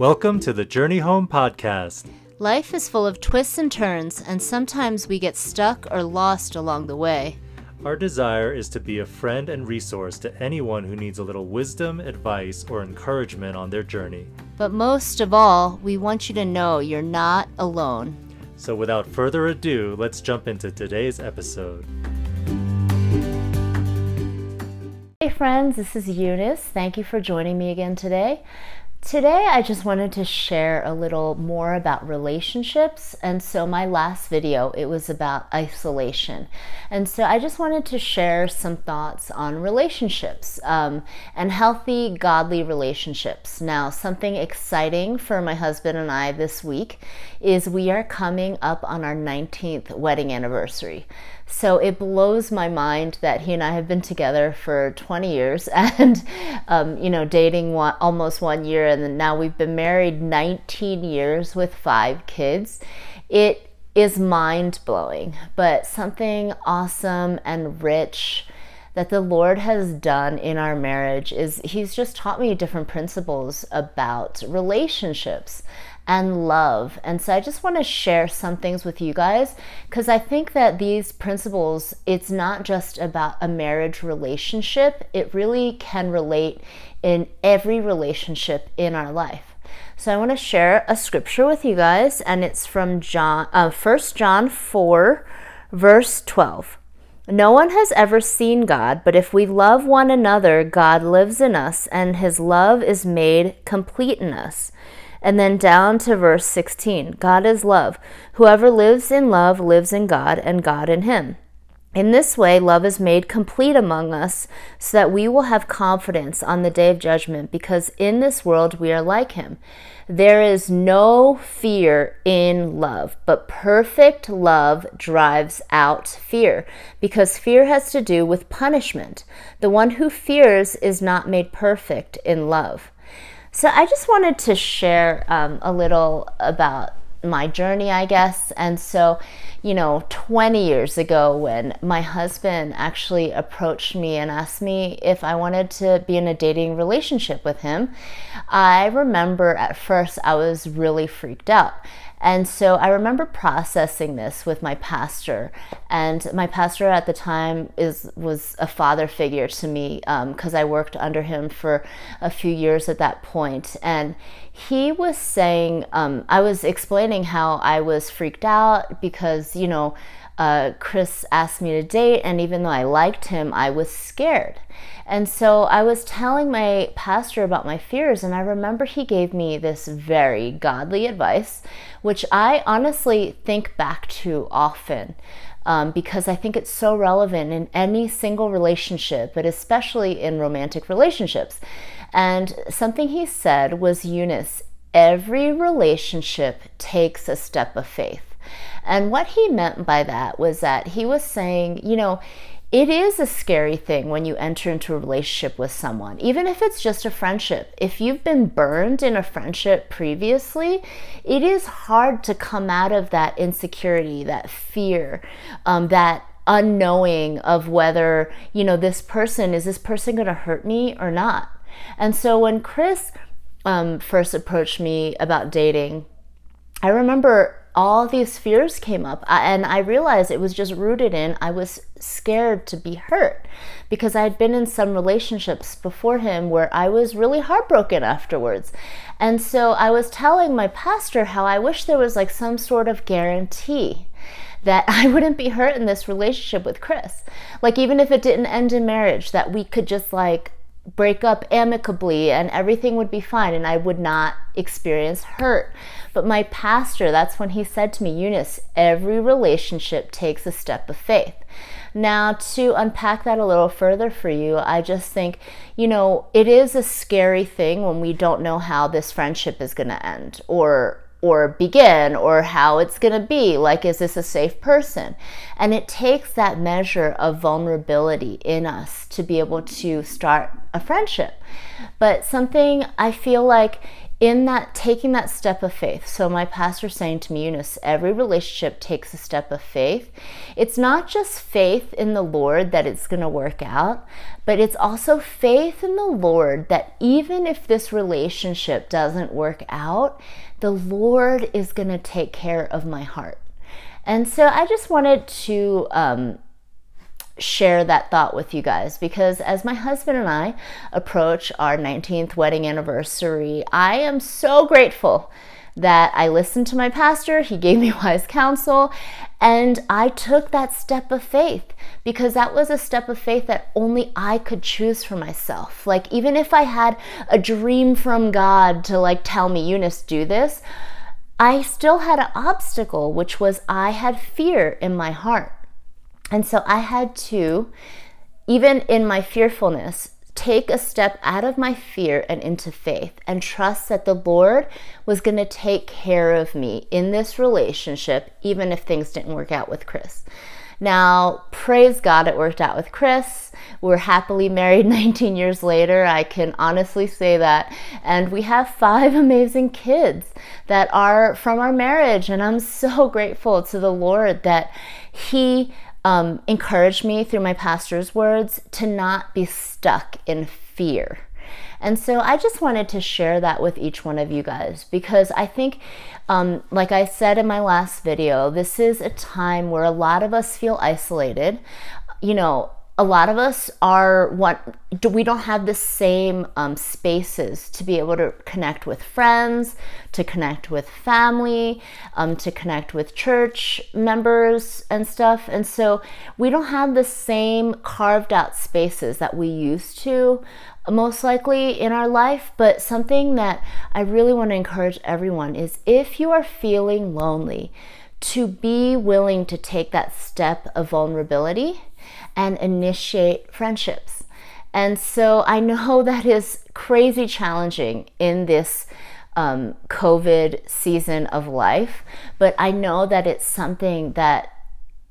Welcome to the Journey Home Podcast. Life is full of twists and turns, and sometimes we get stuck or lost along the way. Our desire is to be a friend and resource to anyone who needs a little wisdom, advice, or encouragement on their journey. But most of all, we want you to know you're not alone. So, without further ado, let's jump into today's episode. Hey, friends, this is Eunice. Thank you for joining me again today. Today, I just wanted to share a little more about relationships. And so, my last video, it was about isolation. And so, I just wanted to share some thoughts on relationships um, and healthy, godly relationships. Now, something exciting for my husband and I this week is we are coming up on our 19th wedding anniversary. So it blows my mind that he and I have been together for 20 years and, um, you know, dating one, almost one year, and now we've been married 19 years with five kids. It is mind blowing, but something awesome and rich that the Lord has done in our marriage is He's just taught me different principles about relationships and love. And so I just want to share some things with you guys because I think that these principles, it's not just about a marriage relationship, it really can relate in every relationship in our life. So I want to share a scripture with you guys, and it's from John, uh, 1 John 4, verse 12. No one has ever seen God, but if we love one another, God lives in us, and his love is made complete in us. And then down to verse 16 God is love. Whoever lives in love lives in God, and God in him. In this way, love is made complete among us so that we will have confidence on the day of judgment, because in this world we are like him. There is no fear in love, but perfect love drives out fear, because fear has to do with punishment. The one who fears is not made perfect in love. So I just wanted to share um, a little about my journey, I guess. And so, you know, 20 years ago, when my husband actually approached me and asked me if I wanted to be in a dating relationship with him, I remember at first I was really freaked out. And so I remember processing this with my pastor, and my pastor at the time is was a father figure to me because um, I worked under him for a few years at that point, and he was saying um, I was explaining how I was freaked out because you know uh, Chris asked me to date, and even though I liked him, I was scared. And so I was telling my pastor about my fears, and I remember he gave me this very godly advice, which I honestly think back to often. Um, because I think it's so relevant in any single relationship, but especially in romantic relationships. And something he said was Eunice, every relationship takes a step of faith. And what he meant by that was that he was saying, you know, it is a scary thing when you enter into a relationship with someone, even if it's just a friendship. If you've been burned in a friendship previously, it is hard to come out of that insecurity, that fear, um, that unknowing of whether, you know, this person, is this person going to hurt me or not? And so when Chris um, first approached me about dating, I remember all these fears came up uh, and i realized it was just rooted in i was scared to be hurt because i had been in some relationships before him where i was really heartbroken afterwards and so i was telling my pastor how i wish there was like some sort of guarantee that I wouldn't be hurt in this relationship with Chris. Like, even if it didn't end in marriage, that we could just like break up amicably and everything would be fine and I would not experience hurt. But my pastor, that's when he said to me, Eunice, every relationship takes a step of faith. Now, to unpack that a little further for you, I just think, you know, it is a scary thing when we don't know how this friendship is going to end or or begin or how it's going to be. Like, is this a safe person? And it takes that measure of vulnerability in us to be able to start a friendship. But something I feel like in that taking that step of faith. So my pastor saying to me, Eunice, every relationship takes a step of faith. It's not just faith in the Lord that it's going to work out, but it's also faith in the Lord that even if this relationship doesn't work out, the Lord is going to take care of my heart. And so I just wanted to um, share that thought with you guys because as my husband and I approach our 19th wedding anniversary, I am so grateful that I listened to my pastor, he gave me wise counsel, and I took that step of faith because that was a step of faith that only I could choose for myself. Like, even if I had a dream from God to like tell me, Eunice, do this, I still had an obstacle, which was I had fear in my heart. And so I had to, even in my fearfulness, take a step out of my fear and into faith and trust that the Lord was going to take care of me in this relationship, even if things didn't work out with Chris. Now, praise God, it worked out with Chris. We're happily married 19 years later. I can honestly say that. And we have five amazing kids that are from our marriage. And I'm so grateful to the Lord that He um, encouraged me through my pastor's words to not be stuck in fear. And so I just wanted to share that with each one of you guys because I think, um, like I said in my last video, this is a time where a lot of us feel isolated. You know, a lot of us are what we don't have the same um, spaces to be able to connect with friends, to connect with family, um, to connect with church members and stuff. And so we don't have the same carved out spaces that we used to, most likely in our life. But something that I really want to encourage everyone is if you are feeling lonely, to be willing to take that step of vulnerability and initiate friendships. And so I know that is crazy challenging in this um, COVID season of life, but I know that it's something that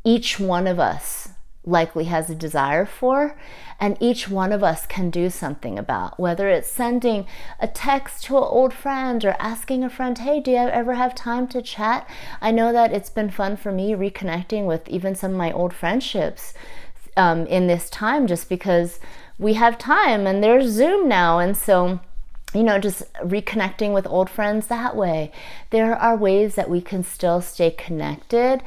each one of us likely has a desire for, and each one of us can do something about. Whether it's sending a text to an old friend or asking a friend, hey, do you ever have time to chat? I know that it's been fun for me reconnecting with even some of my old friendships um, in this time just because we have time and there's Zoom now. And so, you know, just reconnecting with old friends that way. There are ways that we can still stay connected,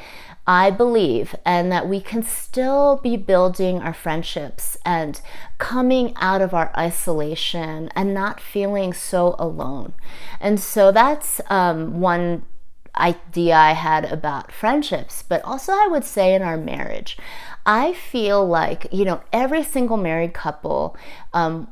I believe, and that we can still be building our friendships and coming out of our isolation and not feeling so alone. And so that's um, one idea I had about friendships, but also I would say in our marriage. I feel like, you know, every single married couple, um,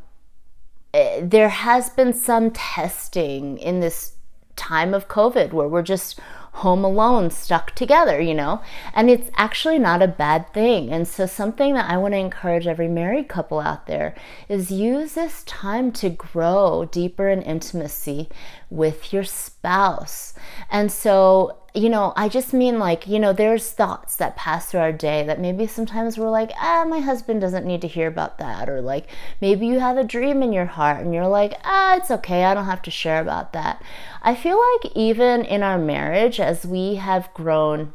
eh, there has been some testing in this time of COVID where we're just home alone, stuck together, you know? And it's actually not a bad thing. And so, something that I want to encourage every married couple out there is use this time to grow deeper in intimacy with your spouse. And so, you know, I just mean like, you know, there's thoughts that pass through our day that maybe sometimes we're like, ah, my husband doesn't need to hear about that. Or like, maybe you have a dream in your heart and you're like, ah, it's okay, I don't have to share about that. I feel like even in our marriage, as we have grown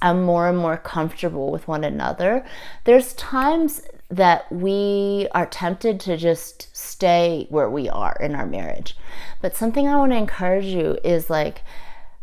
um, more and more comfortable with one another, there's times that we are tempted to just stay where we are in our marriage. But something I want to encourage you is like,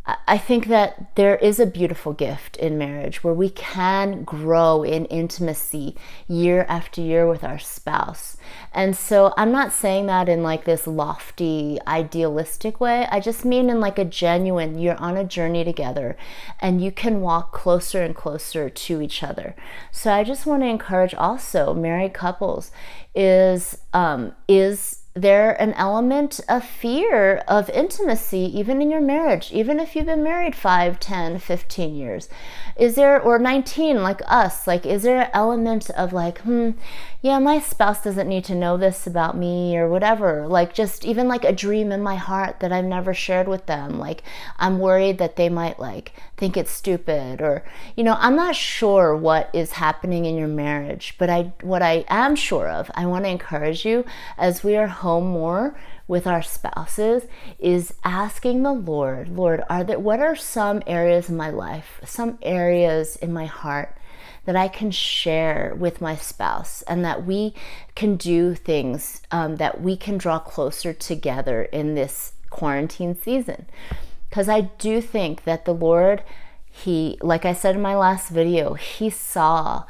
I think that there is a beautiful gift in marriage where we can grow in intimacy year after year with our spouse. And so I'm not saying that in like this lofty, idealistic way. I just mean in like a genuine, you're on a journey together and you can walk closer and closer to each other. So I just want to encourage also married couples is, um, is, there an element of fear of intimacy even in your marriage even if you've been married 5 10 15 years. Is there or 19 like us like is there an element of like hmm yeah my spouse doesn't need to know this about me or whatever. Like just even like a dream in my heart that i've never shared with them. Like i'm worried that they might like think it's stupid or you know i'm not sure what is happening in your marriage but i what i am sure of i want to encourage you as we are home more with our spouses is asking the Lord, Lord, are there what are some areas in my life, some areas in my heart that I can share with my spouse and that we can do things um, that we can draw closer together in this quarantine season. Because I do think that the Lord, He, like I said in my last video, He saw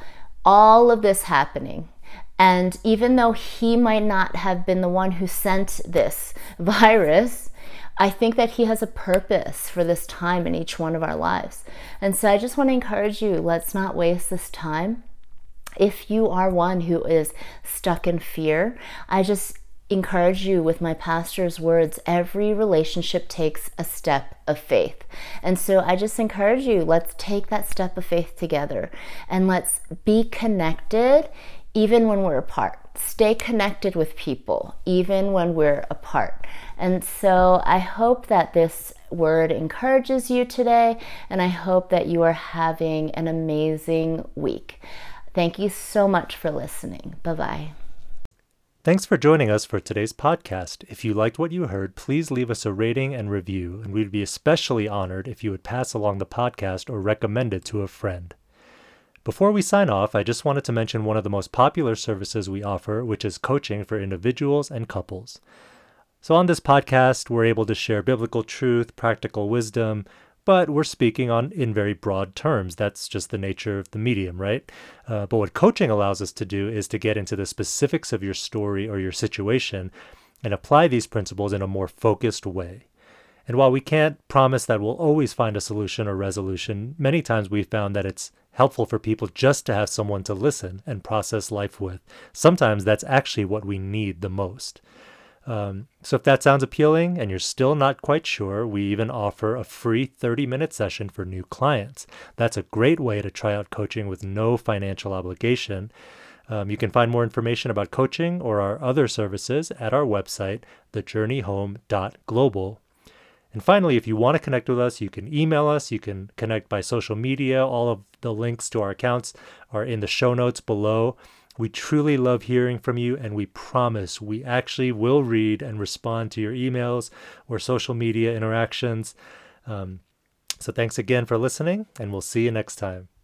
all of this happening. And even though He might not have been the one who sent this virus, I think that He has a purpose for this time in each one of our lives. And so I just want to encourage you let's not waste this time. If you are one who is stuck in fear, I just encourage you with my pastor's words every relationship takes a step of faith. And so I just encourage you let's take that step of faith together and let's be connected even when we're apart. Stay connected with people even when we're apart. And so I hope that this word encourages you today, and I hope that you are having an amazing week. Thank you so much for listening. Bye bye. Thanks for joining us for today's podcast. If you liked what you heard, please leave us a rating and review, and we'd be especially honored if you would pass along the podcast or recommend it to a friend. Before we sign off, I just wanted to mention one of the most popular services we offer, which is coaching for individuals and couples. So, on this podcast, we're able to share biblical truth, practical wisdom, but we're speaking on in very broad terms. That's just the nature of the medium, right? Uh, but what coaching allows us to do is to get into the specifics of your story or your situation and apply these principles in a more focused way. And while we can't promise that we'll always find a solution or resolution, many times we've found that it's helpful for people just to have someone to listen and process life with. Sometimes that's actually what we need the most. Um, so if that sounds appealing and you're still not quite sure, we even offer a free 30 minute session for new clients. That's a great way to try out coaching with no financial obligation. Um, you can find more information about coaching or our other services at our website, thejourneyhome.global. And finally, if you want to connect with us, you can email us, you can connect by social media. All of the links to our accounts are in the show notes below. We truly love hearing from you, and we promise we actually will read and respond to your emails or social media interactions. Um, so, thanks again for listening, and we'll see you next time.